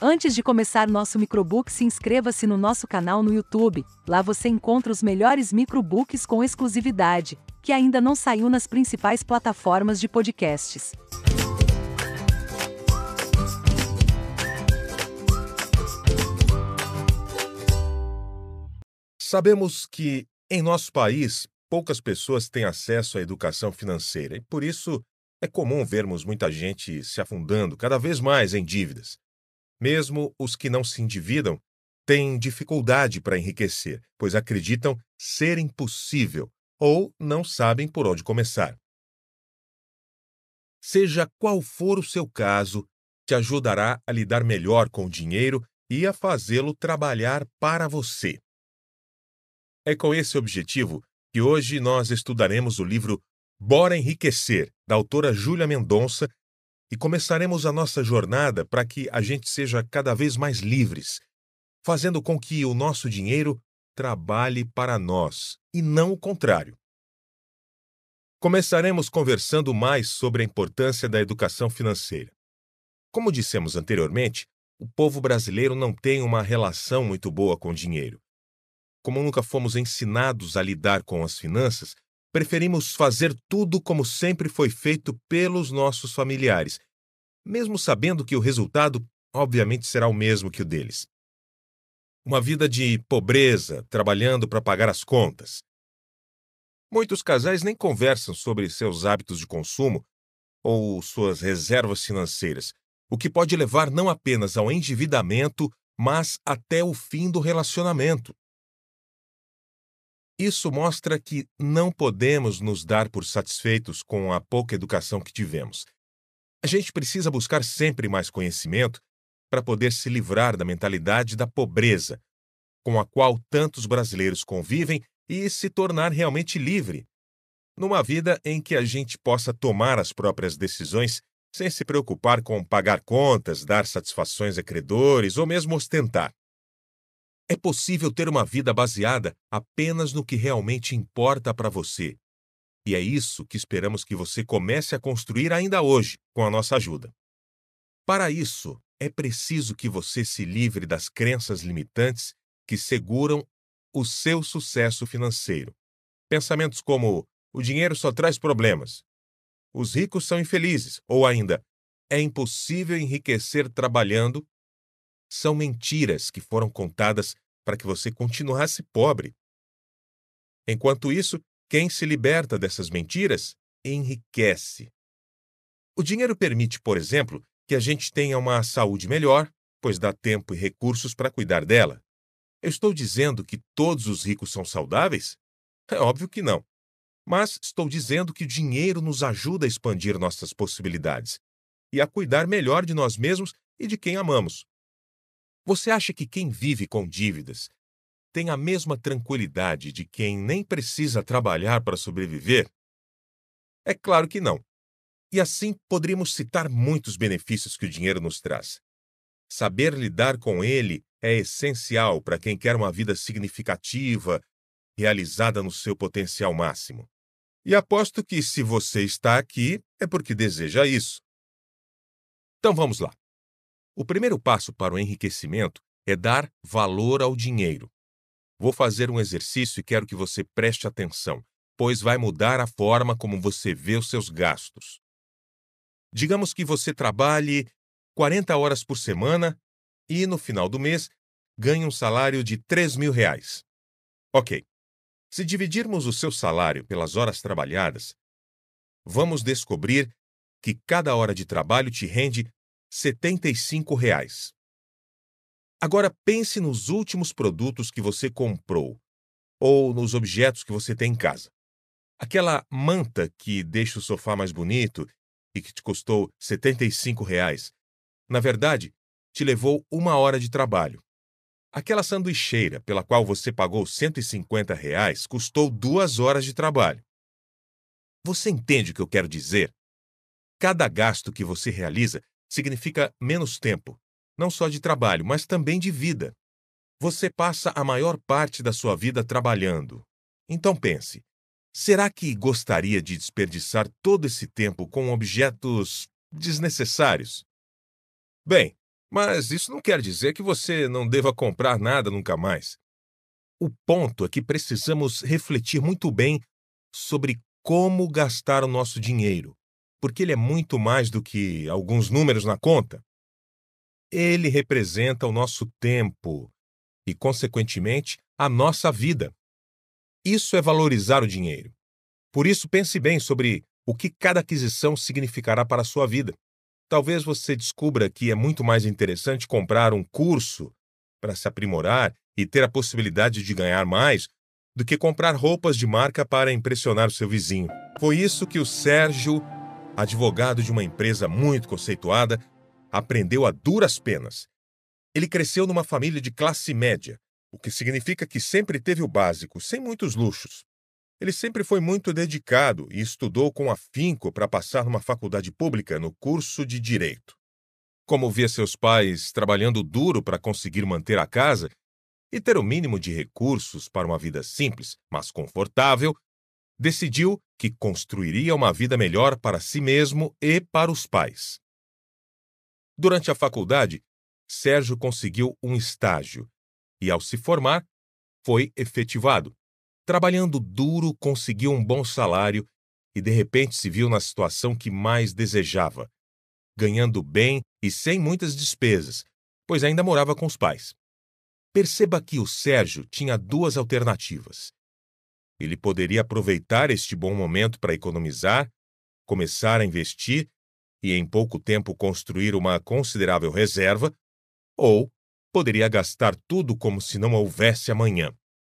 Antes de começar nosso microbook, se inscreva-se no nosso canal no YouTube. Lá você encontra os melhores microbooks com exclusividade, que ainda não saiu nas principais plataformas de podcasts. Sabemos que, em nosso país, poucas pessoas têm acesso à educação financeira e, por isso, é comum vermos muita gente se afundando cada vez mais em dívidas. Mesmo os que não se endividam têm dificuldade para enriquecer, pois acreditam ser impossível ou não sabem por onde começar. Seja qual for o seu caso, te ajudará a lidar melhor com o dinheiro e a fazê-lo trabalhar para você. É com esse objetivo que hoje nós estudaremos o livro Bora Enriquecer, da autora Júlia Mendonça, e começaremos a nossa jornada para que a gente seja cada vez mais livres, fazendo com que o nosso dinheiro trabalhe para nós e não o contrário. Começaremos conversando mais sobre a importância da educação financeira. Como dissemos anteriormente, o povo brasileiro não tem uma relação muito boa com o dinheiro. Como nunca fomos ensinados a lidar com as finanças, Preferimos fazer tudo como sempre foi feito pelos nossos familiares, mesmo sabendo que o resultado, obviamente, será o mesmo que o deles. Uma vida de pobreza, trabalhando para pagar as contas. Muitos casais nem conversam sobre seus hábitos de consumo ou suas reservas financeiras, o que pode levar não apenas ao endividamento, mas até o fim do relacionamento. Isso mostra que não podemos nos dar por satisfeitos com a pouca educação que tivemos. A gente precisa buscar sempre mais conhecimento para poder se livrar da mentalidade da pobreza, com a qual tantos brasileiros convivem e se tornar realmente livre. Numa vida em que a gente possa tomar as próprias decisões sem se preocupar com pagar contas, dar satisfações a credores ou mesmo ostentar. É possível ter uma vida baseada apenas no que realmente importa para você. E é isso que esperamos que você comece a construir ainda hoje, com a nossa ajuda. Para isso, é preciso que você se livre das crenças limitantes que seguram o seu sucesso financeiro. Pensamentos como: o dinheiro só traz problemas, os ricos são infelizes, ou ainda: é impossível enriquecer trabalhando são mentiras que foram contadas para que você continuasse pobre. Enquanto isso, quem se liberta dessas mentiras enriquece. O dinheiro permite, por exemplo, que a gente tenha uma saúde melhor, pois dá tempo e recursos para cuidar dela. Eu estou dizendo que todos os ricos são saudáveis? É óbvio que não. Mas estou dizendo que o dinheiro nos ajuda a expandir nossas possibilidades e a cuidar melhor de nós mesmos e de quem amamos. Você acha que quem vive com dívidas tem a mesma tranquilidade de quem nem precisa trabalhar para sobreviver? É claro que não. E assim poderíamos citar muitos benefícios que o dinheiro nos traz. Saber lidar com ele é essencial para quem quer uma vida significativa, realizada no seu potencial máximo. E aposto que se você está aqui é porque deseja isso. Então vamos lá. O primeiro passo para o enriquecimento é dar valor ao dinheiro. Vou fazer um exercício e quero que você preste atenção, pois vai mudar a forma como você vê os seus gastos. Digamos que você trabalhe 40 horas por semana e, no final do mês, ganhe um salário de 3 mil reais. Ok. Se dividirmos o seu salário pelas horas trabalhadas, vamos descobrir que cada hora de trabalho te rende 75 reais. Agora pense nos últimos produtos que você comprou ou nos objetos que você tem em casa. Aquela manta que deixa o sofá mais bonito e que te custou 75 reais, na verdade, te levou uma hora de trabalho. Aquela sanduicheira pela qual você pagou 150 reais custou duas horas de trabalho. Você entende o que eu quero dizer? Cada gasto que você realiza significa menos tempo, não só de trabalho, mas também de vida. Você passa a maior parte da sua vida trabalhando. Então pense: será que gostaria de desperdiçar todo esse tempo com objetos desnecessários? Bem, Mas isso não quer dizer que você não deva comprar nada nunca mais. O ponto é que precisamos refletir muito bem sobre como gastar o nosso dinheiro, porque ele é muito mais do que alguns números na conta. Ele representa o nosso tempo e, consequentemente, a nossa vida. Isso é valorizar o dinheiro. Por isso, pense bem sobre o que cada aquisição significará para a sua vida. Talvez você descubra que é muito mais interessante comprar um curso para se aprimorar e ter a possibilidade de ganhar mais do que comprar roupas de marca para impressionar o seu vizinho. Foi isso que o Sérgio, advogado de uma empresa muito conceituada, aprendeu a duras penas. Ele cresceu numa família de classe média, o que significa que sempre teve o básico, sem muitos luxos. Ele sempre foi muito dedicado e estudou com afinco para passar numa faculdade pública no curso de Direito. Como via seus pais trabalhando duro para conseguir manter a casa e ter o mínimo de recursos para uma vida simples, mas confortável, decidiu que construiria uma vida melhor para si mesmo e para os pais. Durante a faculdade, Sérgio conseguiu um estágio e, ao se formar, foi efetivado Trabalhando duro, conseguiu um bom salário e de repente se viu na situação que mais desejava, ganhando bem e sem muitas despesas, pois ainda morava com os pais. Perceba que o Sérgio tinha duas alternativas. Ele poderia aproveitar este bom momento para economizar, começar a investir e em pouco tempo construir uma considerável reserva, ou poderia gastar tudo como se não houvesse amanhã.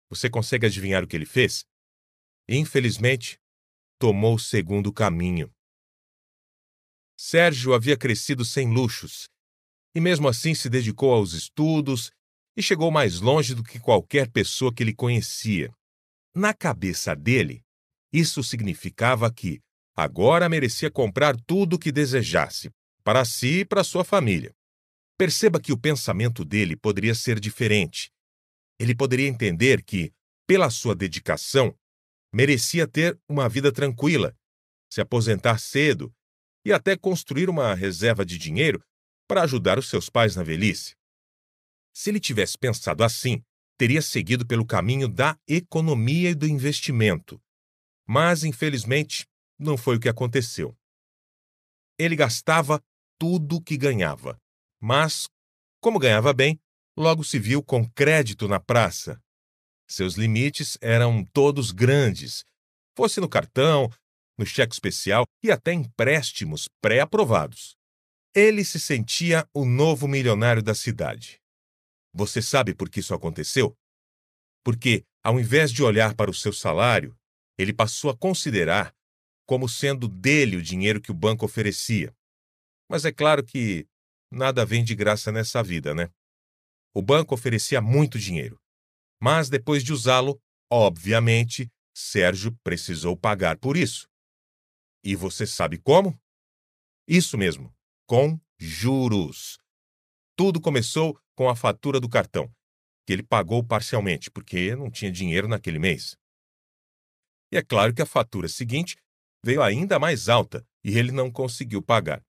Você consegue adivinhar o que ele fez? Infelizmente, tomou o segundo caminho. Sérgio havia crescido sem luxos e, mesmo assim, se dedicou aos estudos e chegou mais longe do que qualquer pessoa que ele conhecia. Na cabeça dele, isso significava que agora merecia comprar tudo o que desejasse, para si e para sua família. Perceba que o pensamento dele poderia ser diferente ele poderia entender que, pela sua dedicação, merecia ter uma vida tranquila, se aposentar cedo e até construir uma reserva de dinheiro para ajudar os seus pais na velhice. Se ele tivesse pensado assim, teria seguido pelo caminho da economia e do investimento. Mas, infelizmente, não foi o que aconteceu. Ele gastava tudo o que ganhava, mas, como ganhava bem, logo se viu com crédito na praça. Seus limites eram todos grandes, fosse no cartão, no cheque especial e até empréstimos pré-aprovados. Ele se sentia o novo milionário da cidade. Você sabe por que isso aconteceu? Porque, ao invés de olhar para o seu salário, ele passou a considerar como sendo dele o dinheiro que o banco oferecia. Mas é claro que nada vem de graça nessa vida, né? O banco oferecia muito dinheiro. Mas depois de usá-lo, obviamente, Sérgio precisou pagar por isso. E você sabe como? Isso mesmo, com juros. Tudo começou com a fatura do cartão, que ele pagou parcialmente, porque não tinha dinheiro naquele mês. E é claro que a fatura seguinte veio ainda mais alta e ele não conseguiu pagar.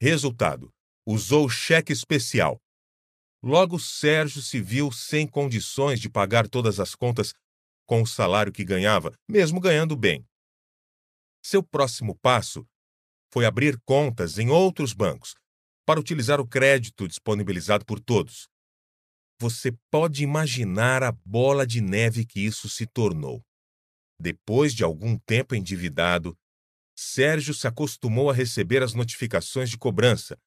Resultado: usou cheque especial, Logo, Sérgio se viu sem condições de pagar todas as contas com o salário que ganhava, mesmo ganhando bem. Seu próximo passo foi abrir contas em outros bancos para utilizar o crédito disponibilizado por todos. Você pode imaginar a bola de neve que isso se tornou. Depois de algum tempo endividado, Sérgio se acostumou a receber as notificações de cobrança,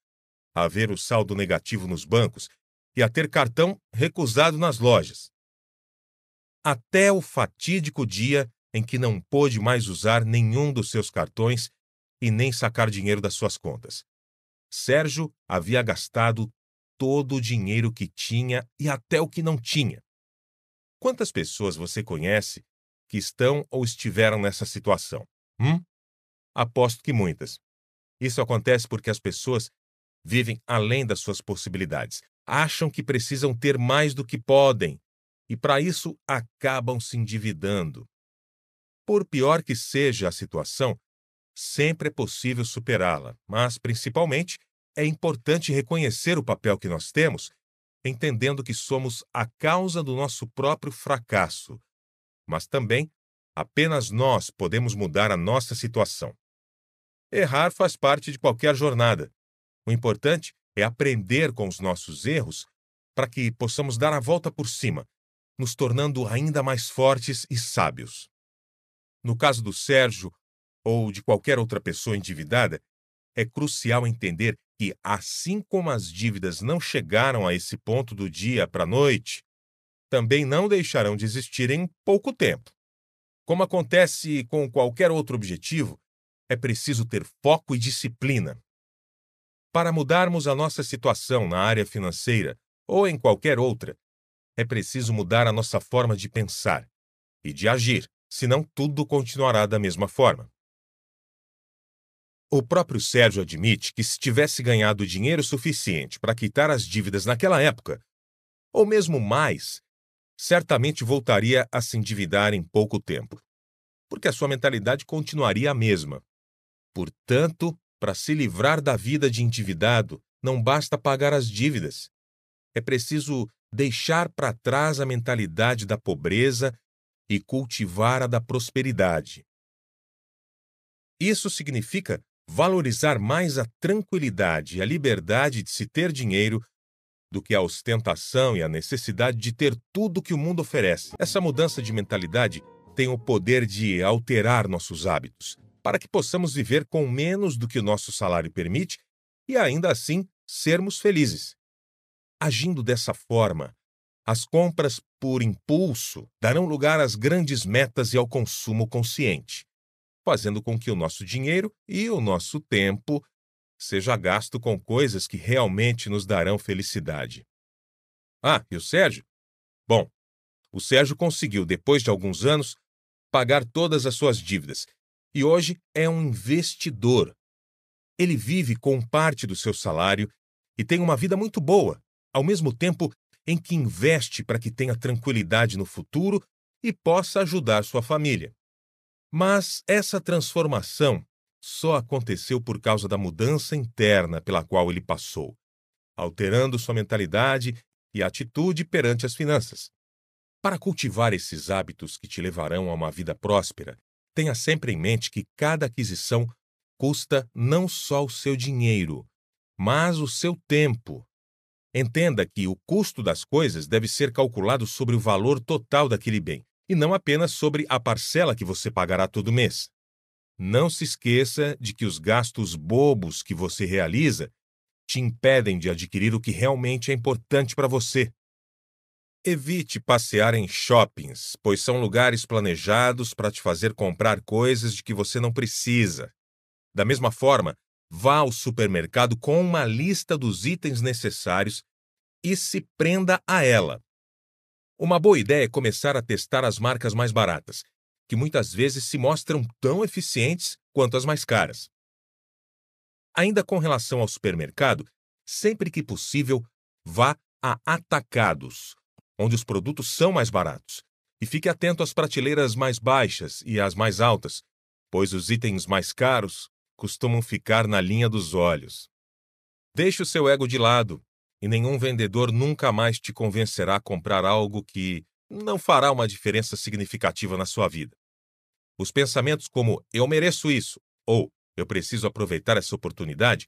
a ver o saldo negativo nos bancos e a ter cartão recusado nas lojas. Até o fatídico dia em que não pôde mais usar nenhum dos seus cartões e nem sacar dinheiro das suas contas. Sérgio havia gastado todo o dinheiro que tinha e até o que não tinha. Quantas pessoas você conhece que estão ou estiveram nessa situação? Hum? Aposto que muitas. Isso acontece porque as pessoas vivem além das suas possibilidades, acham que precisam ter mais do que podem e, para isso, acabam se endividando. Por pior que seja a situação, sempre é possível superá-la, mas, principalmente, é importante reconhecer o papel que nós temos, entendendo que somos a causa do nosso próprio fracasso, mas também apenas nós podemos mudar a nossa situação. Errar faz parte de qualquer jornada. O importante é aprender com os nossos erros para que possamos dar a volta por cima, nos tornando ainda mais fortes e sábios. No caso do Sérgio ou de qualquer outra pessoa endividada, é crucial entender que, assim como as dívidas não chegaram a esse ponto do dia para a noite, também não deixarão de existir em pouco tempo. Como acontece com qualquer outro objetivo, é preciso ter foco e disciplina. Para mudarmos a nossa situação na área financeira ou em qualquer outra, é preciso mudar a nossa forma de pensar e de agir, senão tudo continuará da mesma forma. O próprio Sérgio admite que se tivesse ganhado dinheiro suficiente para quitar as dívidas naquela época, ou mesmo mais, certamente voltaria a se endividar em pouco tempo, porque a sua mentalidade continuaria a mesma. Portanto, para se livrar da vida de endividado, não basta pagar as dívidas. É preciso deixar para trás a mentalidade da pobreza e cultivar a da prosperidade. Isso significa valorizar mais a tranquilidade e a liberdade de se ter dinheiro do que a ostentação e a necessidade de ter tudo que o mundo oferece. Essa mudança de mentalidade tem o poder de alterar nossos hábitos, para que possamos viver com menos do que o nosso salário permite e ainda assim sermos felizes. Agindo dessa forma, as compras por impulso darão lugar às grandes metas e ao consumo consciente fazendo com que o nosso dinheiro e o nosso tempo seja gasto com coisas que realmente nos darão felicidade. Ah, e o Sérgio? Bom, o Sérgio conseguiu, depois de alguns anos, pagar todas as suas dívidas e hoje é um investidor. Ele vive com parte do seu salário e tem uma vida muito boa, ao mesmo tempo em que investe para que tenha tranquilidade no futuro e possa ajudar sua família. Mas essa transformação só aconteceu por causa da mudança interna pela qual ele passou, alterando sua mentalidade e atitude perante as finanças. Para cultivar esses hábitos que te levarão a uma vida próspera, tenha sempre em mente que cada aquisição custa não só o seu dinheiro, mas o seu tempo. Entenda que o custo das coisas deve ser calculado sobre o valor total daquele bem e não apenas sobre a parcela que você pagará todo mês. Não se esqueça de que os gastos bobos que você realiza te impedem de adquirir o que realmente é importante para você. Evite passear em shoppings, pois são lugares planejados para te fazer comprar coisas de que você não precisa. Da mesma forma, vá ao supermercado com uma lista dos itens necessários e se prenda a ela. Uma boa ideia é começar a testar as marcas mais baratas, que muitas vezes se mostram tão eficientes quanto as mais caras. Ainda com relação ao supermercado, sempre que possível, vá a atacados, onde os produtos são mais baratos, e fique atento às prateleiras mais baixas e às mais altas, pois os itens mais caros costumam ficar na linha dos olhos. Deixe o seu ego de lado e nenhum vendedor nunca mais te convencerá a comprar algo que não fará uma diferença significativa na sua vida. Os pensamentos como eu mereço isso ou eu preciso aproveitar essa oportunidade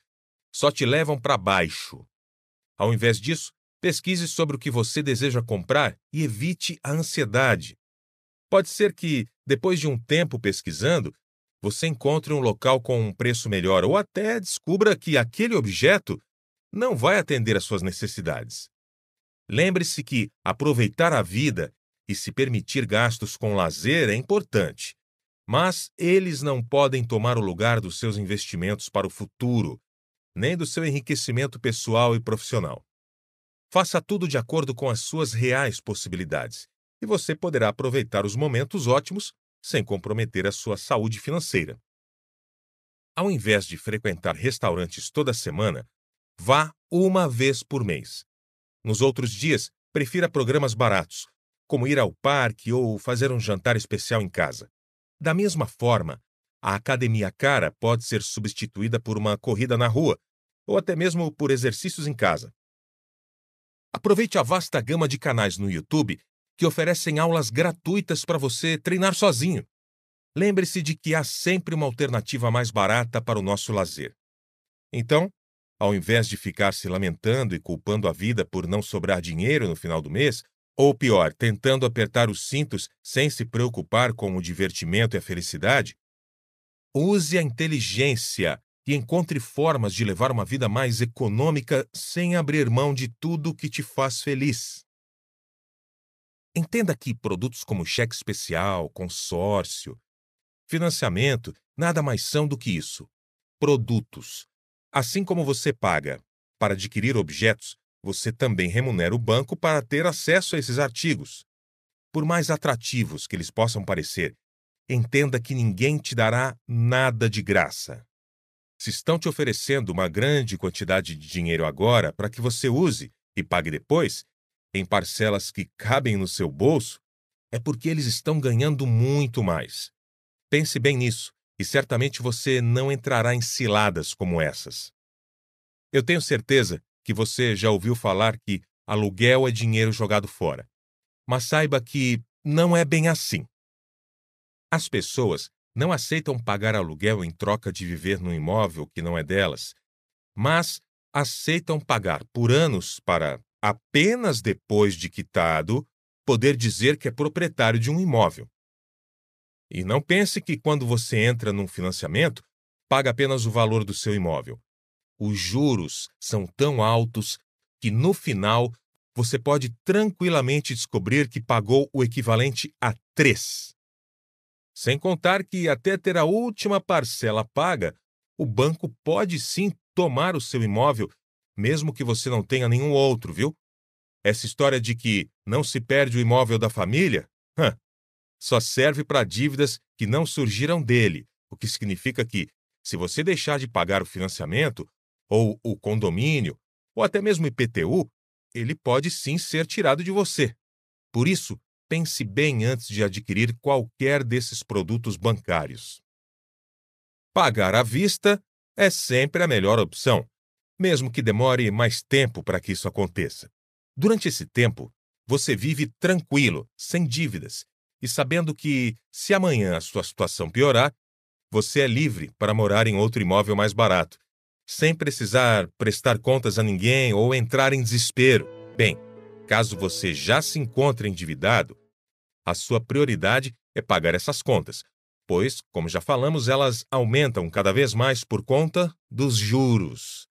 só te levam para baixo. Ao invés disso, pesquise sobre o que você deseja comprar e evite a ansiedade. Pode ser que, depois de um tempo pesquisando, você encontre um local com um preço melhor ou até descubra que aquele objeto não vai atender às suas necessidades. Lembre-se que aproveitar a vida e se permitir gastos com lazer é importante, mas eles não podem tomar o lugar dos seus investimentos para o futuro, nem do seu enriquecimento pessoal e profissional. Faça tudo de acordo com as suas reais possibilidades, e você poderá aproveitar os momentos ótimos sem comprometer a sua saúde financeira. Ao invés de frequentar restaurantes toda semana, Vá uma vez por mês. Nos outros dias, prefira programas baratos, como ir ao parque ou fazer um jantar especial em casa. Da mesma forma, a academia cara pode ser substituída por uma corrida na rua, ou até mesmo por exercícios em casa. Aproveite a vasta gama de canais no YouTube que oferecem aulas gratuitas para você treinar sozinho. Lembre-se de que há sempre uma alternativa mais barata para o nosso lazer. Então, ao invés de ficar se lamentando e culpando a vida por não sobrar dinheiro no final do mês, ou pior, tentando apertar os cintos sem se preocupar com o divertimento e a felicidade, use a inteligência e encontre formas de levar uma vida mais econômica sem abrir mão de tudo que te faz feliz. Entenda que produtos como cheque especial, consórcio, financiamento nada mais são do que isso: produtos. Assim como você paga para adquirir objetos, você também remunera o banco para ter acesso a esses artigos. Por mais atrativos que eles possam parecer, entenda que ninguém te dará nada de graça. Se estão te oferecendo uma grande quantidade de dinheiro agora para que você use e pague depois, em parcelas que cabem no seu bolso, é porque eles estão ganhando muito mais. Pense bem nisso e certamente você não entrará em ciladas como essas. Eu tenho certeza que você já ouviu falar que aluguel é dinheiro jogado fora. Mas saiba que não é bem assim. As pessoas não aceitam pagar aluguel em troca de viver num imóvel que não é delas, mas aceitam pagar por anos para, apenas depois de quitado, poder dizer que é proprietário de um imóvel. E não pense que quando você entra num financiamento, paga apenas o valor do seu imóvel. Os juros são tão altos que no final você pode tranquilamente descobrir que pagou o equivalente a três. Sem contar que, até ter a última parcela paga, o banco pode sim tomar o seu imóvel, mesmo que você não tenha nenhum outro, viu? Essa história de que não se perde o imóvel da família só serve para dívidas que não surgiram dele, o que significa que, se você deixar de pagar o financiamento, ou o condomínio, ou até mesmo o IPTU, ele pode sim ser tirado de você. Por isso, pense bem antes de adquirir qualquer desses produtos bancários. Pagar à vista é sempre a melhor opção, mesmo que demore mais tempo para que isso aconteça. Durante esse tempo, você vive tranquilo, sem dívidas, e sabendo que, se amanhã a sua situação piorar, você é livre para morar em outro imóvel mais barato, sem precisar prestar contas a ninguém ou entrar em desespero. Bem, caso você já se encontre endividado, a sua prioridade é pagar essas contas, pois, como já falamos, elas aumentam cada vez mais por conta dos juros.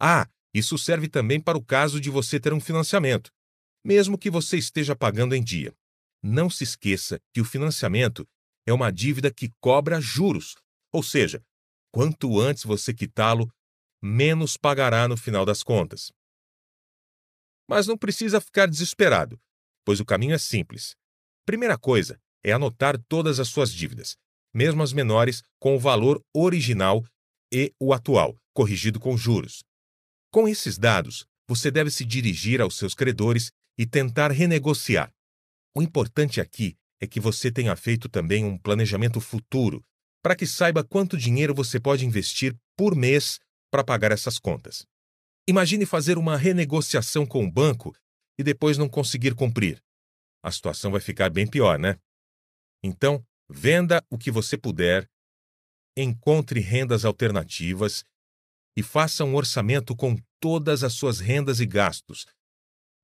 Ah, isso serve também para o caso de você ter um financiamento, mesmo que você esteja pagando em dia. Não se esqueça que o financiamento é uma dívida que cobra juros, ou seja, quanto antes você quitá-lo, menos pagará no final das contas. Mas não precisa ficar desesperado, pois o caminho é simples. Primeira coisa é anotar todas as suas dívidas, mesmo as menores, com o valor original e o atual, corrigido com juros. Com esses dados, você deve se dirigir aos seus credores e tentar renegociar. O importante aqui é que você tenha feito também um planejamento futuro, para que saiba quanto dinheiro você pode investir por mês para pagar essas contas. Imagine fazer uma renegociação com o banco e depois não conseguir cumprir a situação vai ficar bem pior, né? Então, venda o que você puder, encontre rendas alternativas e faça um orçamento com todas as suas rendas e gastos,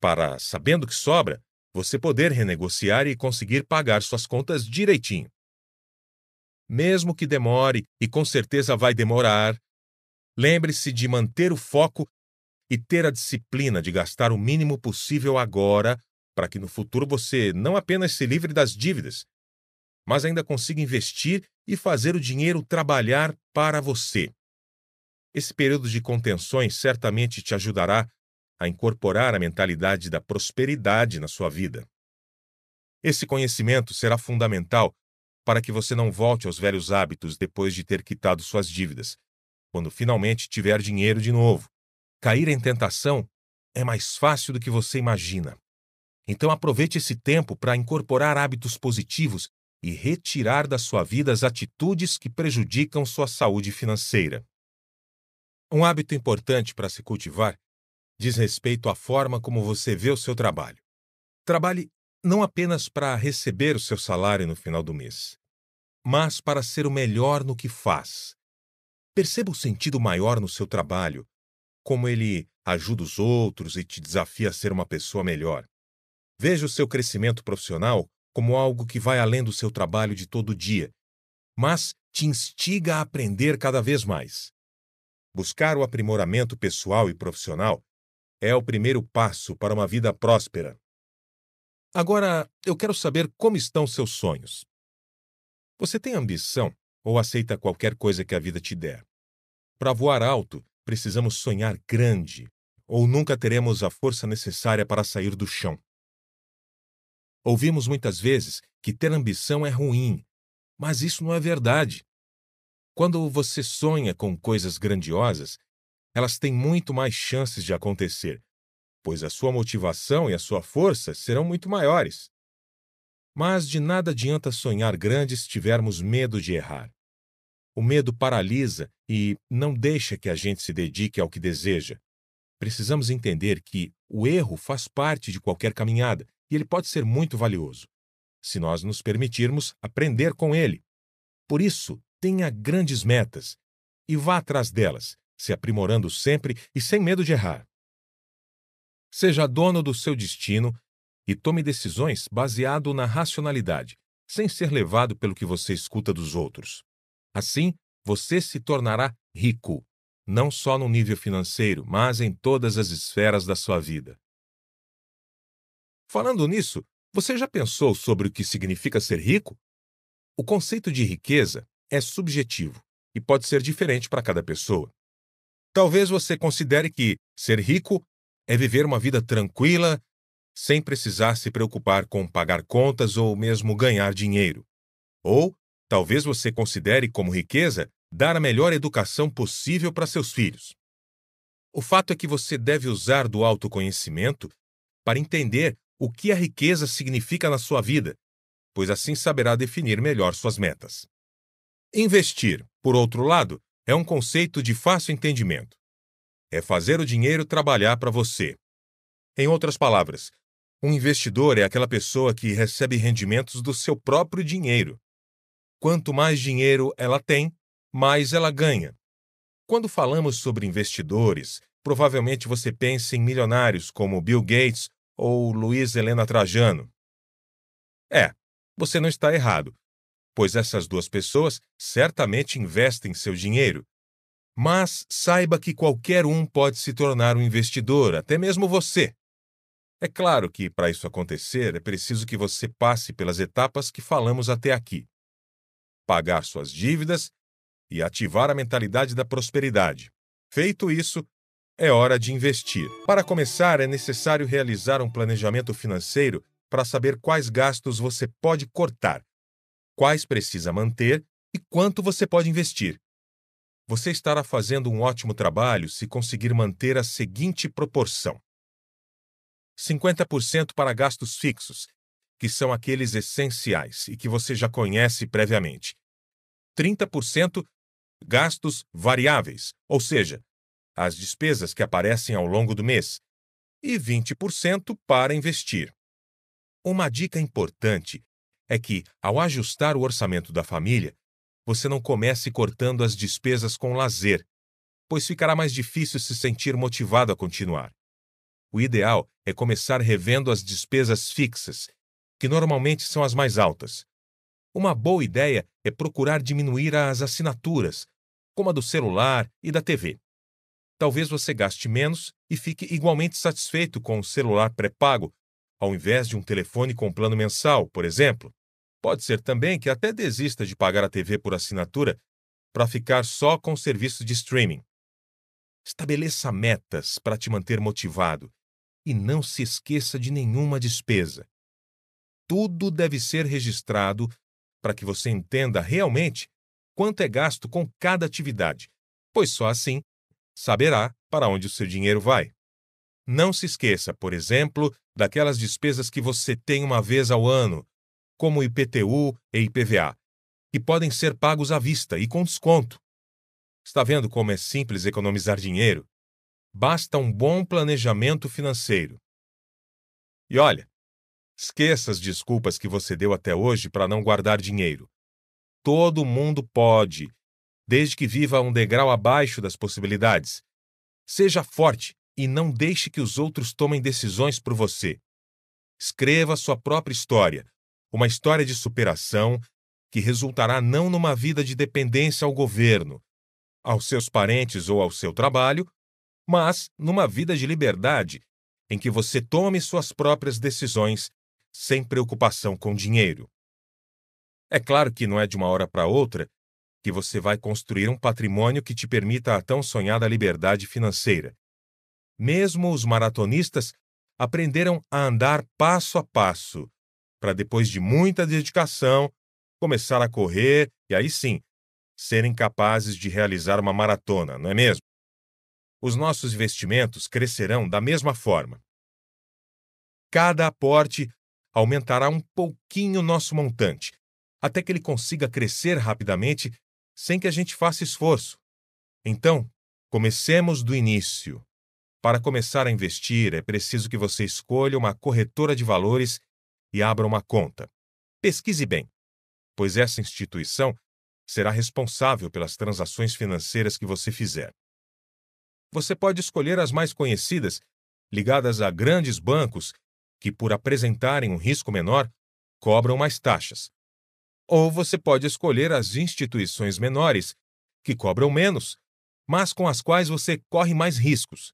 para, sabendo que sobra, você poder renegociar e conseguir pagar suas contas direitinho. Mesmo que demore, e com certeza vai demorar, lembre-se de manter o foco e ter a disciplina de gastar o mínimo possível agora para que no futuro você não apenas se livre das dívidas, mas ainda consiga investir e fazer o dinheiro trabalhar para você. Esse período de contenções certamente te ajudará a incorporar a mentalidade da prosperidade na sua vida. Esse conhecimento será fundamental para que você não volte aos velhos hábitos depois de ter quitado suas dívidas, quando finalmente tiver dinheiro de novo. Cair em tentação é mais fácil do que você imagina. Então aproveite esse tempo para incorporar hábitos positivos e retirar da sua vida as atitudes que prejudicam sua saúde financeira. Um hábito importante para se cultivar diz respeito à forma como você vê o seu trabalho. Trabalhe não apenas para receber o seu salário no final do mês, mas para ser o melhor no que faz. Perceba o sentido maior no seu trabalho, como ele ajuda os outros e te desafia a ser uma pessoa melhor. Veja o seu crescimento profissional como algo que vai além do seu trabalho de todo dia, mas te instiga a aprender cada vez mais. Buscar o aprimoramento pessoal e profissional é o primeiro passo para uma vida próspera. Agora, eu quero saber como estão seus sonhos. Você tem ambição ou aceita qualquer coisa que a vida te der? Para voar alto, precisamos sonhar grande, ou nunca teremos a força necessária para sair do chão. Ouvimos muitas vezes que ter ambição é ruim, mas isso não é verdade. Quando você sonha com coisas grandiosas, elas têm muito mais chances de acontecer, pois a sua motivação e a sua força serão muito maiores. Mas de nada adianta sonhar grande se tivermos medo de errar. O medo paralisa e não deixa que a gente se dedique ao que deseja. Precisamos entender que o erro faz parte de qualquer caminhada e ele pode ser muito valioso, se nós nos permitirmos aprender com ele. Por isso, tenha grandes metas e vá atrás delas, se aprimorando sempre e sem medo de errar. Seja dono do seu destino e tome decisões baseado na racionalidade, sem ser levado pelo que você escuta dos outros. Assim, você se tornará rico, não só no nível financeiro, mas em todas as esferas da sua vida. Falando nisso, você já pensou sobre o que significa ser rico? O conceito de riqueza é subjetivo e pode ser diferente para cada pessoa. Talvez você considere que ser rico é viver uma vida tranquila, sem precisar se preocupar com pagar contas ou mesmo ganhar dinheiro. Ou talvez você considere como riqueza dar a melhor educação possível para seus filhos. O fato é que você deve usar do autoconhecimento para entender o que a riqueza significa na sua vida, pois assim saberá definir melhor suas metas. Investir, por outro lado, é um conceito de fácil entendimento. É fazer o dinheiro trabalhar para você. Em outras palavras, um investidor é aquela pessoa que recebe rendimentos do seu próprio dinheiro. Quanto mais dinheiro ela tem, mais ela ganha. Quando falamos sobre investidores, provavelmente você pensa em milionários como Bill Gates ou Luiz Helena Trajano. É, você não está errado, pois essas duas pessoas certamente investem seu dinheiro. Mas saiba que qualquer um pode se tornar um investidor, até mesmo você. É claro que, para isso acontecer, é preciso que você passe pelas etapas que falamos até aqui: pagar suas dívidas e ativar a mentalidade da prosperidade. Feito isso, é hora de investir. Para começar, é necessário realizar um planejamento financeiro para saber quais gastos você pode cortar, quais precisa manter e quanto você pode investir. Você estará fazendo um ótimo trabalho se conseguir manter a seguinte proporção: 50% para gastos fixos, que são aqueles essenciais e que você já conhece previamente. 30% gastos variáveis, ou seja, as despesas que aparecem ao longo do mês, e 20% para investir. Uma dica importante é que, ao ajustar o orçamento da família, você não comece cortando as despesas com lazer, pois ficará mais difícil se sentir motivado a continuar. O ideal é começar revendo as despesas fixas, que normalmente são as mais altas. Uma boa ideia é procurar diminuir as assinaturas, como a do celular e da TV talvez você gaste menos e fique igualmente satisfeito com o celular pré-pago, ao invés de um telefone com plano mensal, por exemplo. Pode ser também que até desista de pagar a TV por assinatura para ficar só com o serviço de streaming. Estabeleça metas para te manter motivado e não se esqueça de nenhuma despesa. Tudo deve ser registrado para que você entenda realmente quanto é gasto com cada atividade, pois só assim saberá para onde o seu dinheiro vai. Não se esqueça, por exemplo, daquelas despesas que você tem uma vez ao ano, como IPTU e IPVA, que podem ser pagos à vista e com desconto. Está vendo como é simples economizar dinheiro? Basta um bom planejamento financeiro. E olha, esqueça as desculpas que você deu até hoje para não guardar dinheiro. Todo mundo pode, desde que viva um degrau abaixo das possibilidades. Seja forte e não deixe que os outros tomem decisões por você. Escreva sua própria história, uma história de superação que resultará não numa vida de dependência ao governo, aos seus parentes ou ao seu trabalho, mas numa vida de liberdade em que você tome suas próprias decisões sem preocupação com dinheiro. É claro que não é de uma hora para outra que você vai construir um patrimônio que te permita a tão sonhada liberdade financeira. Mesmo os maratonistas aprenderam a andar passo a passo, para depois de muita dedicação, começar a correr e aí sim, serem capazes de realizar uma maratona, não é mesmo? Os nossos investimentos crescerão da mesma forma. Cada aporte aumentará um pouquinho nosso montante, até que ele consiga crescer rapidamente sem que a gente faça esforço. Então, comecemos do início. Para começar a investir, é preciso que você escolha uma corretora de valores e abra uma conta. Pesquise bem, pois essa instituição será responsável pelas transações financeiras que você fizer. Você pode escolher as mais conhecidas, ligadas a grandes bancos que, por apresentarem um risco menor, cobram mais taxas. Ou você pode escolher as instituições menores, que cobram menos, mas com as quais você corre mais riscos.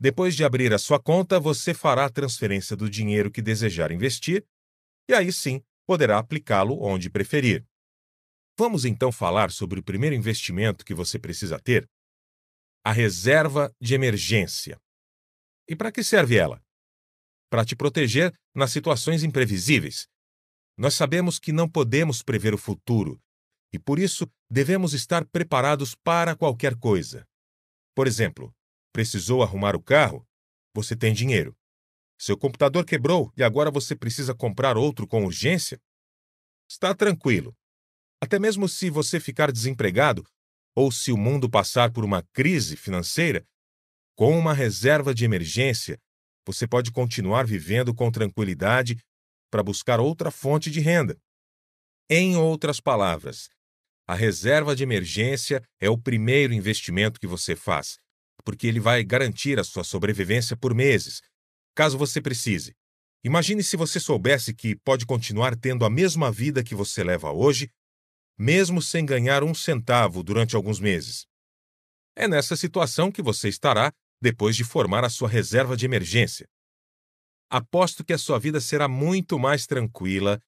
Depois de abrir a sua conta, você fará a transferência do dinheiro que desejar investir e aí sim poderá aplicá-lo onde preferir. Vamos então falar sobre o primeiro investimento que você precisa ter: a reserva de emergência. E para que serve ela? Para te proteger nas situações imprevisíveis, nós sabemos que não podemos prever o futuro e, por isso, devemos estar preparados para qualquer coisa. Por exemplo, precisou arrumar o carro? Você tem dinheiro. Seu computador quebrou e agora você precisa comprar outro com urgência? Está tranquilo. Até mesmo se você ficar desempregado ou se o mundo passar por uma crise financeira, com uma reserva de emergência, você pode continuar vivendo com tranquilidade para buscar outra fonte de renda. Em outras palavras, a reserva de emergência é o primeiro investimento que você faz, porque ele vai garantir a sua sobrevivência por meses, caso você precise. Imagine se você soubesse que pode continuar tendo a mesma vida que você leva hoje, mesmo sem ganhar um centavo durante alguns meses. É nessa situação que você estará depois de formar a sua reserva de emergência aposto que a sua vida será muito mais tranquila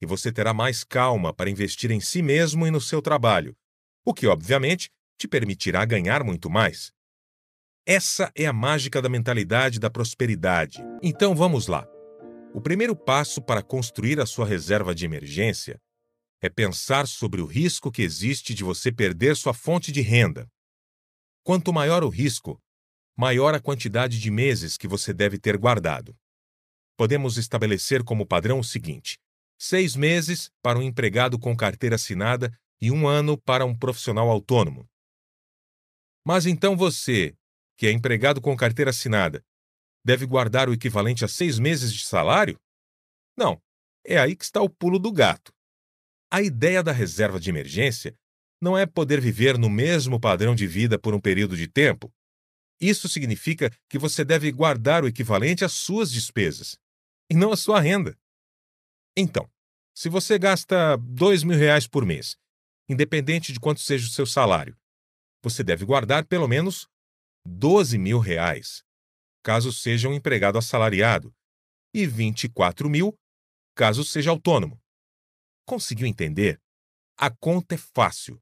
e você terá mais calma para investir em si mesmo e no seu trabalho, o que, obviamente, te permitirá ganhar muito mais. Essa é a mágica da mentalidade da prosperidade. Então vamos lá. O primeiro passo para construir a sua reserva de emergência é pensar sobre o risco que existe de você perder sua fonte de renda. Quanto maior o risco, maior a quantidade de meses que você deve ter guardado podemos estabelecer como padrão o seguinte: seis meses para um empregado com carteira assinada e um ano para um profissional autônomo. Mas então você, que é empregado com carteira assinada, deve guardar o equivalente a seis meses de salário? Não, é aí que está o pulo do gato. A ideia da reserva de emergência não é poder viver no mesmo padrão de vida por um período de tempo. Isso significa que você deve guardar o equivalente às suas despesas e não a sua renda. Então, se você gasta dois mil reais por mês, independente de quanto seja o seu salário, você deve guardar pelo menos 12 mil reais, caso seja um empregado assalariado, e 24 mil, caso seja autônomo. Conseguiu entender? A conta é fácil.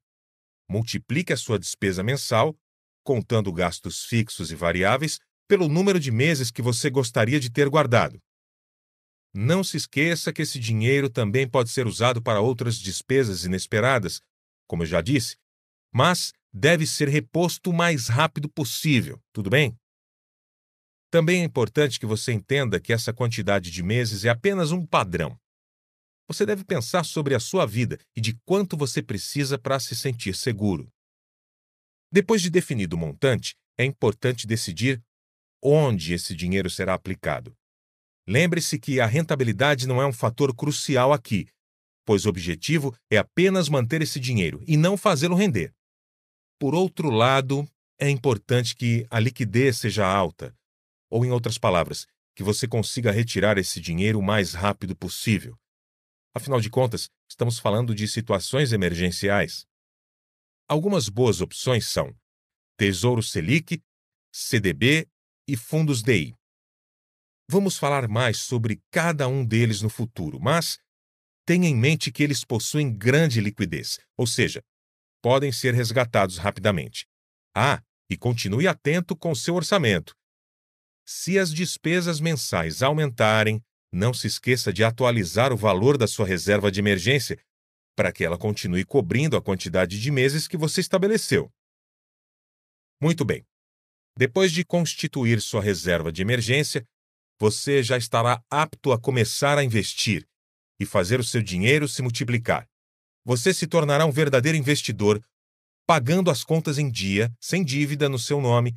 Multiplique a sua despesa mensal, contando gastos fixos e variáveis, pelo número de meses que você gostaria de ter guardado. Não se esqueça que esse dinheiro também pode ser usado para outras despesas inesperadas, como eu já disse, mas deve ser reposto o mais rápido possível, tudo bem? Também é importante que você entenda que essa quantidade de meses é apenas um padrão. Você deve pensar sobre a sua vida e de quanto você precisa para se sentir seguro. Depois de definido o montante, é importante decidir onde esse dinheiro será aplicado. Lembre-se que a rentabilidade não é um fator crucial aqui, pois o objetivo é apenas manter esse dinheiro e não fazê-lo render. Por outro lado, é importante que a liquidez seja alta, ou, em outras palavras, que você consiga retirar esse dinheiro o mais rápido possível. Afinal de contas, estamos falando de situações emergenciais. Algumas boas opções são Tesouro Selic, CDB e fundos DI. Vamos falar mais sobre cada um deles no futuro, mas tenha em mente que eles possuem grande liquidez, ou seja, podem ser resgatados rapidamente. Ah, e continue atento com seu orçamento. Se as despesas mensais aumentarem, não se esqueça de atualizar o valor da sua reserva de emergência para que ela continue cobrindo a quantidade de meses que você estabeleceu. Muito bem. Depois de constituir sua reserva de emergência, você já estará apto a começar a investir e fazer o seu dinheiro se multiplicar. Você se tornará um verdadeiro investidor, pagando as contas em dia, sem dívida no seu nome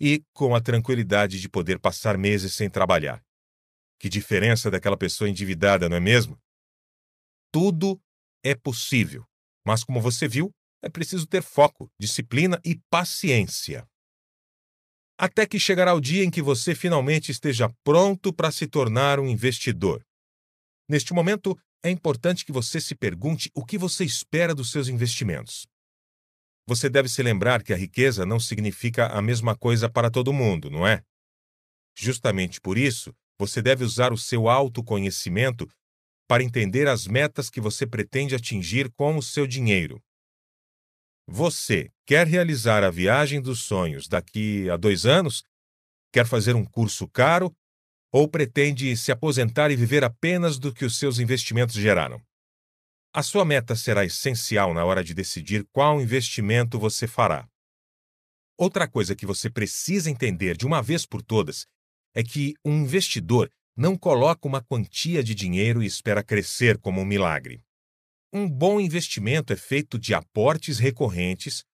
e com a tranquilidade de poder passar meses sem trabalhar. Que diferença daquela pessoa endividada, não é mesmo? Tudo é possível, mas como você viu, é preciso ter foco, disciplina e paciência. Até que chegará o dia em que você finalmente esteja pronto para se tornar um investidor. Neste momento, é importante que você se pergunte o que você espera dos seus investimentos. Você deve se lembrar que a riqueza não significa a mesma coisa para todo mundo, não é? Justamente por isso, você deve usar o seu autoconhecimento para entender as metas que você pretende atingir com o seu dinheiro. Você quer realizar a viagem dos sonhos daqui a dois anos? Quer fazer um curso caro ou pretende se aposentar e viver apenas do que os seus investimentos geraram? A sua meta será essencial na hora de decidir qual investimento você fará. Outra coisa que você precisa entender de uma vez por todas é que um investidor não coloca uma quantia de dinheiro e espera crescer como um milagre. Um bom investimento é feito de aportes recorrentes,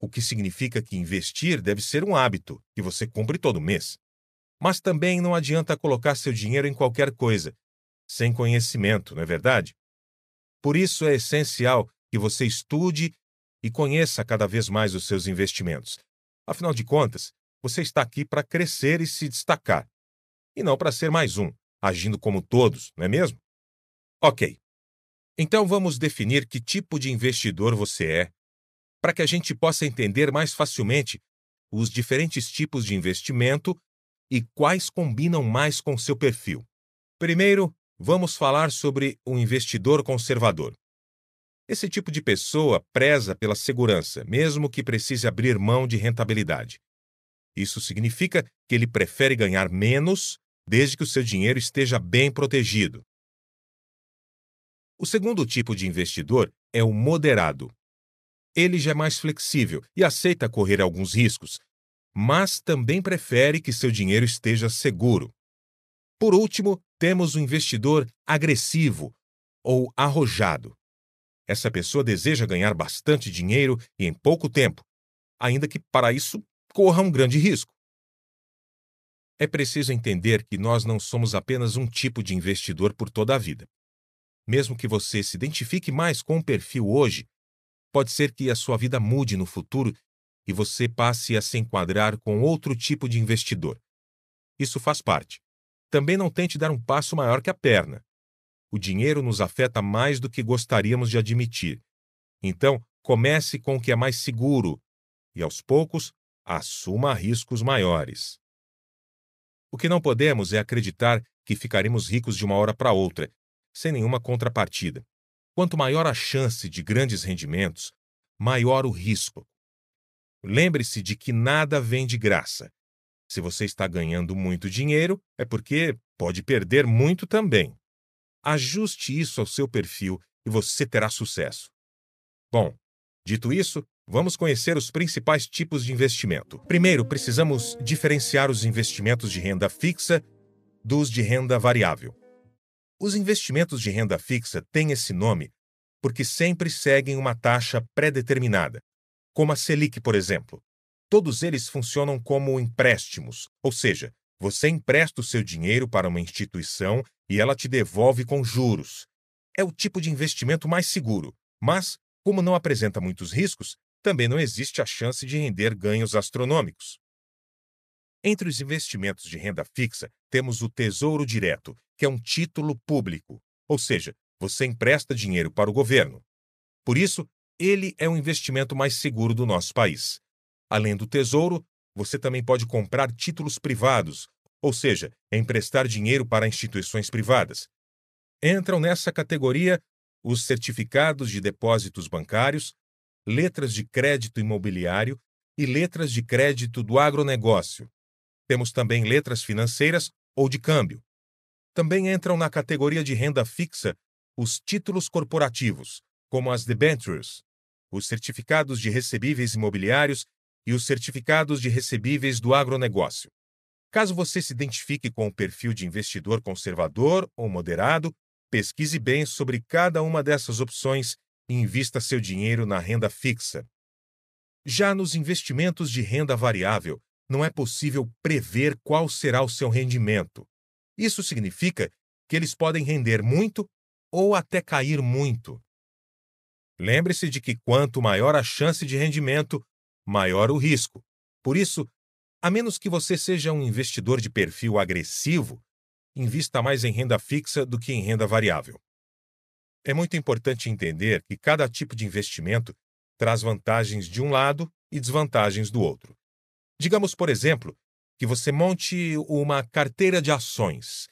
o que significa que investir deve ser um hábito que você cumpre todo mês. Mas também não adianta colocar seu dinheiro em qualquer coisa, sem conhecimento, não é verdade? Por isso é essencial que você estude e conheça cada vez mais os seus investimentos. Afinal de contas, você está aqui para crescer e se destacar, e não para ser mais um, agindo como todos, não é mesmo? Ok. Então vamos definir que tipo de investidor você é, para que a gente possa entender mais facilmente os diferentes tipos de investimento e quais combinam mais com seu perfil. Primeiro, vamos falar sobre o investidor conservador. Esse tipo de pessoa preza pela segurança, mesmo que precise abrir mão de rentabilidade. Isso significa que ele prefere ganhar menos desde que o seu dinheiro esteja bem protegido. O segundo tipo de investidor é o moderado. Ele já é mais flexível e aceita correr alguns riscos, mas também prefere que seu dinheiro esteja seguro. Por último, temos o investidor agressivo ou arrojado. Essa pessoa deseja ganhar bastante dinheiro e em pouco tempo, ainda que para isso corra um grande risco. É preciso entender que nós não somos apenas um tipo de investidor por toda a vida. Mesmo que você se identifique mais com um perfil hoje, pode ser que a sua vida mude no futuro e você passe a se enquadrar com outro tipo de investidor. Isso faz parte. Também não tente dar um passo maior que a perna. O dinheiro nos afeta mais do que gostaríamos de admitir. Então, comece com o que é mais seguro e, aos poucos, assuma riscos maiores. O que não podemos é acreditar que ficaremos ricos de uma hora para outra, sem nenhuma contrapartida. Quanto maior a chance de grandes rendimentos, maior o risco. Lembre-se de que nada vem de graça. Se você está ganhando muito dinheiro, é porque pode perder muito também. Ajuste isso ao seu perfil e você terá sucesso. Bom, dito isso, vamos conhecer os principais tipos de investimento. Primeiro, precisamos diferenciar os investimentos de renda fixa dos de renda variável. Os investimentos de renda fixa têm esse nome porque sempre seguem uma taxa pré-determinada, como a Selic, por exemplo. Todos eles funcionam como empréstimos, ou seja, você empresta o seu dinheiro para uma instituição e ela te devolve com juros. É o tipo de investimento mais seguro, mas, como não apresenta muitos riscos, também não existe a chance de render ganhos astronômicos. Entre os investimentos de renda fixa, temos o Tesouro Direto, que é um título público, ou seja, você empresta dinheiro para o governo. Por isso, ele é o investimento mais seguro do nosso país. Além do Tesouro, você também pode comprar títulos privados, ou seja, emprestar dinheiro para instituições privadas. Entram nessa categoria os certificados de depósitos bancários, letras de crédito imobiliário e letras de crédito do agronegócio. Temos também letras financeiras ou de câmbio. Também entram na categoria de renda fixa os títulos corporativos, como as debentures, os certificados de recebíveis imobiliários e os certificados de recebíveis do agronegócio. Caso você se identifique com o perfil de investidor conservador ou moderado, pesquise bem sobre cada uma dessas opções e invista seu dinheiro na renda fixa. Já nos investimentos de renda variável, não é possível prever qual será o seu rendimento. Isso significa que eles podem render muito ou até cair muito. Lembre-se de que quanto maior a chance de rendimento, maior o risco. Por isso, a menos que você seja um investidor de perfil agressivo, invista mais em renda fixa do que em renda variável. É muito importante entender que cada tipo de investimento traz vantagens de um lado e desvantagens do outro. Digamos, por exemplo, que você monte uma carteira de ações,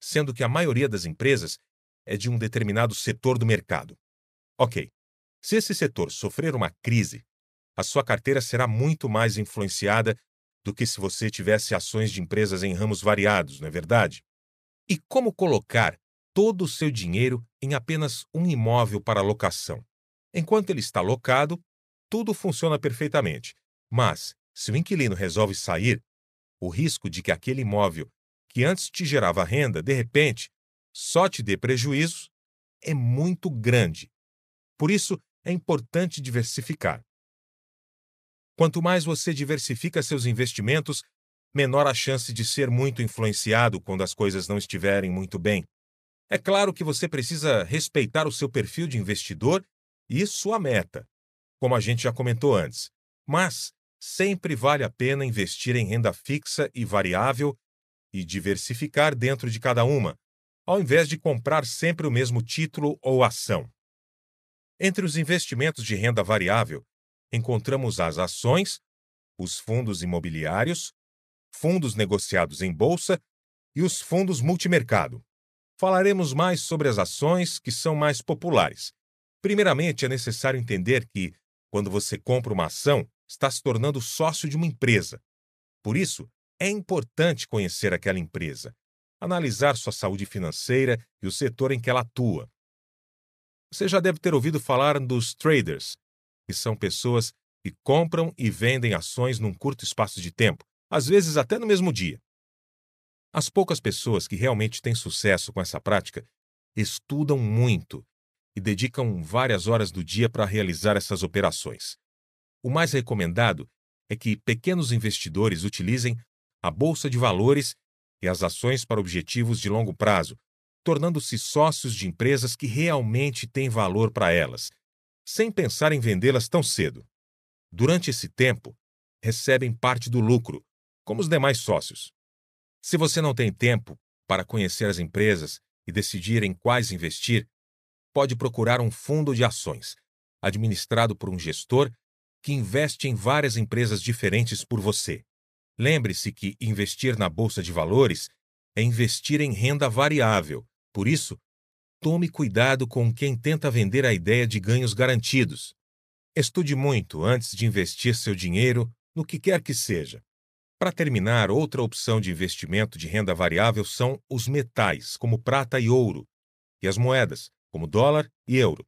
sendo que a maioria das empresas é de um determinado setor do mercado. Ok, se esse setor sofrer uma crise, a sua carteira será muito mais influenciada do que se você tivesse ações de empresas em ramos variados, não é verdade? E como colocar todo o seu dinheiro em apenas um imóvel para locação? Enquanto ele está locado, tudo funciona perfeitamente. Mas, se o inquilino resolve sair, o risco de que aquele imóvel que antes te gerava renda, de repente, só te dê prejuízo é muito grande. Por isso, é importante diversificar. Quanto mais você diversifica seus investimentos, menor a chance de ser muito influenciado quando as coisas não estiverem muito bem. É claro que você precisa respeitar o seu perfil de investidor e sua meta, como a gente já comentou antes. Mas sempre vale a pena investir em renda fixa e variável e diversificar dentro de cada uma, ao invés de comprar sempre o mesmo título ou ação. Entre os investimentos de renda variável, encontramos as ações, os fundos imobiliários, fundos negociados em bolsa e os fundos multimercado. Falaremos mais sobre as ações que são mais populares. Primeiramente, é necessário entender que, quando você compra uma ação, está se tornando sócio de uma empresa. Por isso, é importante conhecer aquela empresa, analisar sua saúde financeira e o setor em que ela atua. Você já deve ter ouvido falar dos traders, que são pessoas que compram e vendem ações num curto espaço de tempo, às vezes até no mesmo dia. As poucas pessoas que realmente têm sucesso com essa prática estudam muito e dedicam várias horas do dia para realizar essas operações. O mais recomendado é que pequenos investidores utilizem a bolsa de valores e as ações para objetivos de longo prazo, tornando-se sócios de empresas que realmente têm valor para elas, sem pensar em vendê-las tão cedo. Durante esse tempo, recebem parte do lucro, como os demais sócios. Se você não tem tempo para conhecer as empresas e decidir em quais investir, pode procurar um fundo de ações, administrado por um gestor que investe em várias empresas diferentes por você. Lembre-se que investir na bolsa de valores é investir em renda variável. Por isso, tome cuidado com quem tenta vender a ideia de ganhos garantidos. Estude muito antes de investir seu dinheiro no que quer que seja. Para terminar, outra opção de investimento de renda variável são os metais, como prata e ouro, e as moedas, como dólar e euro.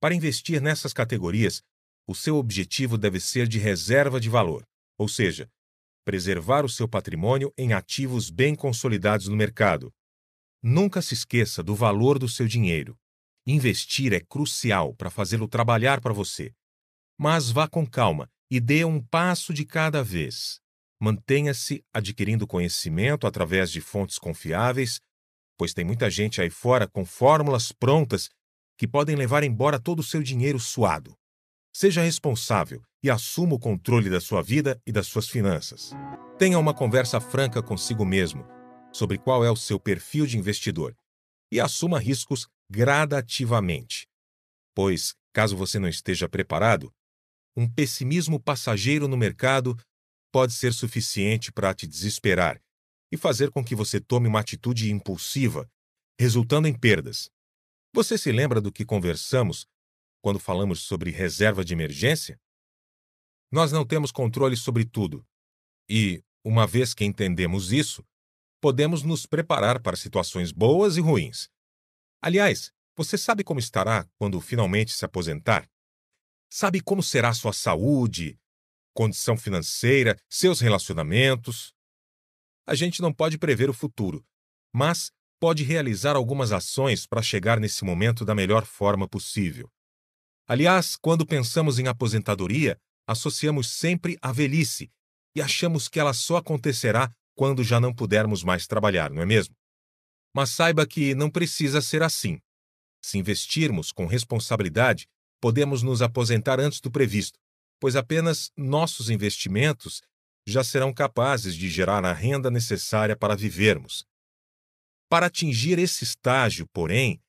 Para investir nessas categorias, o seu objetivo deve ser de reserva de valor, ou seja, preservar o seu patrimônio em ativos bem consolidados no mercado. Nunca se esqueça do valor do seu dinheiro. Investir é crucial para fazê-lo trabalhar para você. Mas vá com calma e dê um passo de cada vez. Mantenha-se adquirindo conhecimento através de fontes confiáveis, pois tem muita gente aí fora com fórmulas prontas que podem levar embora todo o seu dinheiro suado. Seja responsável e assuma o controle da sua vida e das suas finanças. Tenha uma conversa franca consigo mesmo sobre qual é o seu perfil de investidor e assuma riscos gradativamente. Pois, caso você não esteja preparado, um pessimismo passageiro no mercado pode ser suficiente para te desesperar e fazer com que você tome uma atitude impulsiva, resultando em perdas. Você se lembra do que conversamos quando falamos sobre reserva de emergência? Nós não temos controle sobre tudo. E, uma vez que entendemos isso, podemos nos preparar para situações boas e ruins. Aliás, você sabe como estará quando finalmente se aposentar? Sabe como será sua saúde, condição financeira, seus relacionamentos? A gente não pode prever o futuro, mas pode realizar algumas ações para chegar nesse momento da melhor forma possível. Aliás, quando pensamos em aposentadoria, associamos sempre a velhice e achamos que ela só acontecerá quando já não pudermos mais trabalhar, não é mesmo? Mas saiba que não precisa ser assim. Se investirmos com responsabilidade, podemos nos aposentar antes do previsto, pois apenas nossos investimentos já serão capazes de gerar a renda necessária para vivermos. Para atingir esse estágio, porém,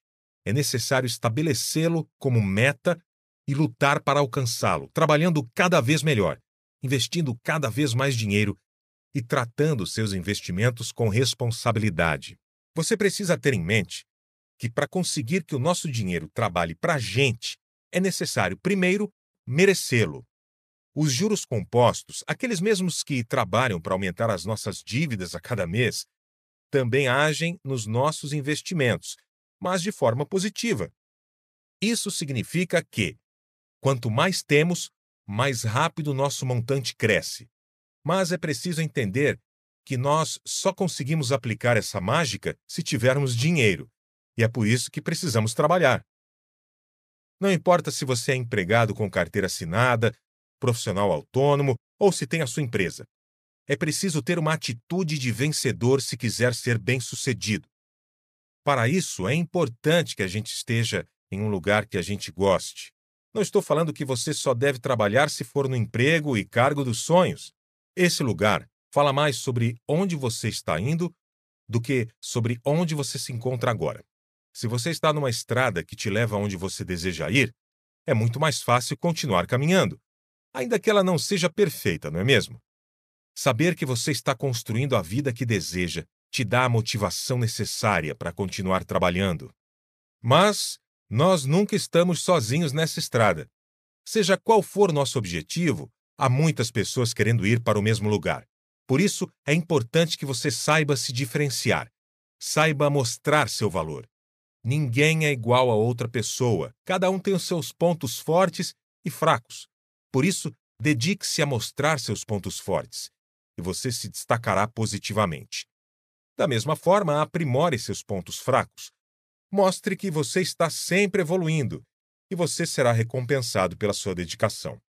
é necessário estabelecê-lo como meta e lutar para alcançá-lo, trabalhando cada vez melhor, investindo cada vez mais dinheiro e tratando seus investimentos com responsabilidade. Você precisa ter em mente que, para conseguir que o nosso dinheiro trabalhe para a gente, é necessário, primeiro, merecê-lo. Os juros compostos, aqueles mesmos que trabalham para aumentar as nossas dívidas a cada mês, também agem nos nossos investimentos, mas de forma positiva. Isso significa que, quanto mais temos, mais rápido nosso montante cresce. Mas é preciso entender que nós só conseguimos aplicar essa mágica se tivermos dinheiro, e é por isso que precisamos trabalhar. Não importa se você é empregado com carteira assinada, profissional autônomo ou se tem a sua empresa. É preciso ter uma atitude de vencedor se quiser ser bem-sucedido. Para isso, é importante que a gente esteja em um lugar que a gente goste. Não estou falando que você só deve trabalhar se for no emprego e cargo dos sonhos. Esse lugar fala mais sobre onde você está indo do que sobre onde você se encontra agora. Se você está numa estrada que te leva aonde você deseja ir, é muito mais fácil continuar caminhando, ainda que ela não seja perfeita, não é mesmo? Saber que você está construindo a vida que deseja te dá a motivação necessária para continuar trabalhando. Mas nós nunca estamos sozinhos nessa estrada. Seja qual for nosso objetivo, Há muitas pessoas querendo ir para o mesmo lugar. Por isso, é importante que você saiba se diferenciar. Saiba mostrar seu valor. Ninguém é igual a outra pessoa. Cada um tem os seus pontos fortes e fracos. Por isso, dedique-se a mostrar seus pontos fortes e você se destacará positivamente. Da mesma forma, aprimore seus pontos fracos. Mostre que você está sempre evoluindo e você será recompensado pela sua dedicação.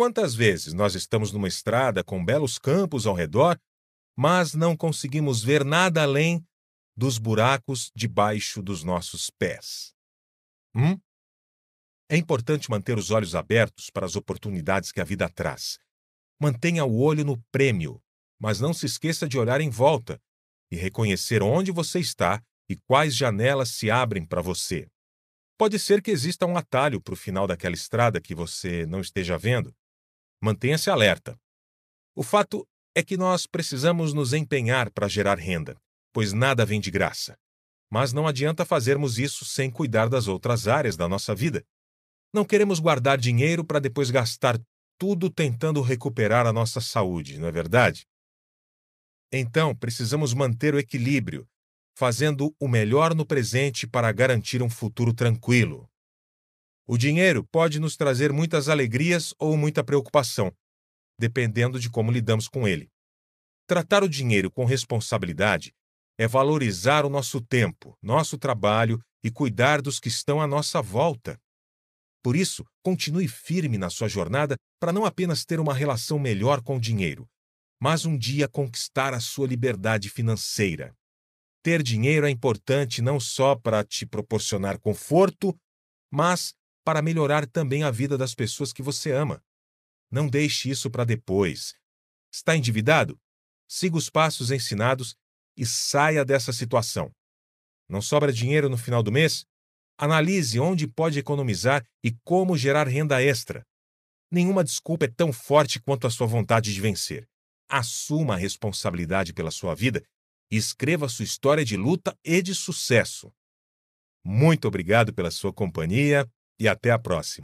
Quantas vezes nós estamos numa estrada com belos campos ao redor, mas não conseguimos ver nada além dos buracos debaixo dos nossos pés? Hum? É importante manter os olhos abertos para as oportunidades que a vida traz. Mantenha o olho no prêmio, mas não se esqueça de olhar em volta e reconhecer onde você está e quais janelas se abrem para você. Pode ser que exista um atalho para o final daquela estrada que você não esteja vendo, Mantenha-se alerta. O fato é que nós precisamos nos empenhar para gerar renda, pois nada vem de graça. Mas não adianta fazermos isso sem cuidar das outras áreas da nossa vida. Não queremos guardar dinheiro para depois gastar tudo tentando recuperar a nossa saúde, não é verdade? Então, precisamos manter o equilíbrio, fazendo o melhor no presente para garantir um futuro tranquilo. O dinheiro pode nos trazer muitas alegrias ou muita preocupação, dependendo de como lidamos com ele. Tratar o dinheiro com responsabilidade é valorizar o nosso tempo, nosso trabalho e cuidar dos que estão à nossa volta. Por isso, continue firme na sua jornada para não apenas ter uma relação melhor com o dinheiro, mas um dia conquistar a sua liberdade financeira. Ter dinheiro é importante não só para te proporcionar conforto, mas para melhorar também a vida das pessoas que você ama. Não deixe isso para depois. Está endividado? Siga os passos ensinados e saia dessa situação. Não sobra dinheiro no final do mês? Analise onde pode economizar e como gerar renda extra. Nenhuma desculpa é tão forte quanto a sua vontade de vencer. Assuma a responsabilidade pela sua vida e escreva sua história de luta e de sucesso. Muito obrigado pela sua companhia e até a próxima.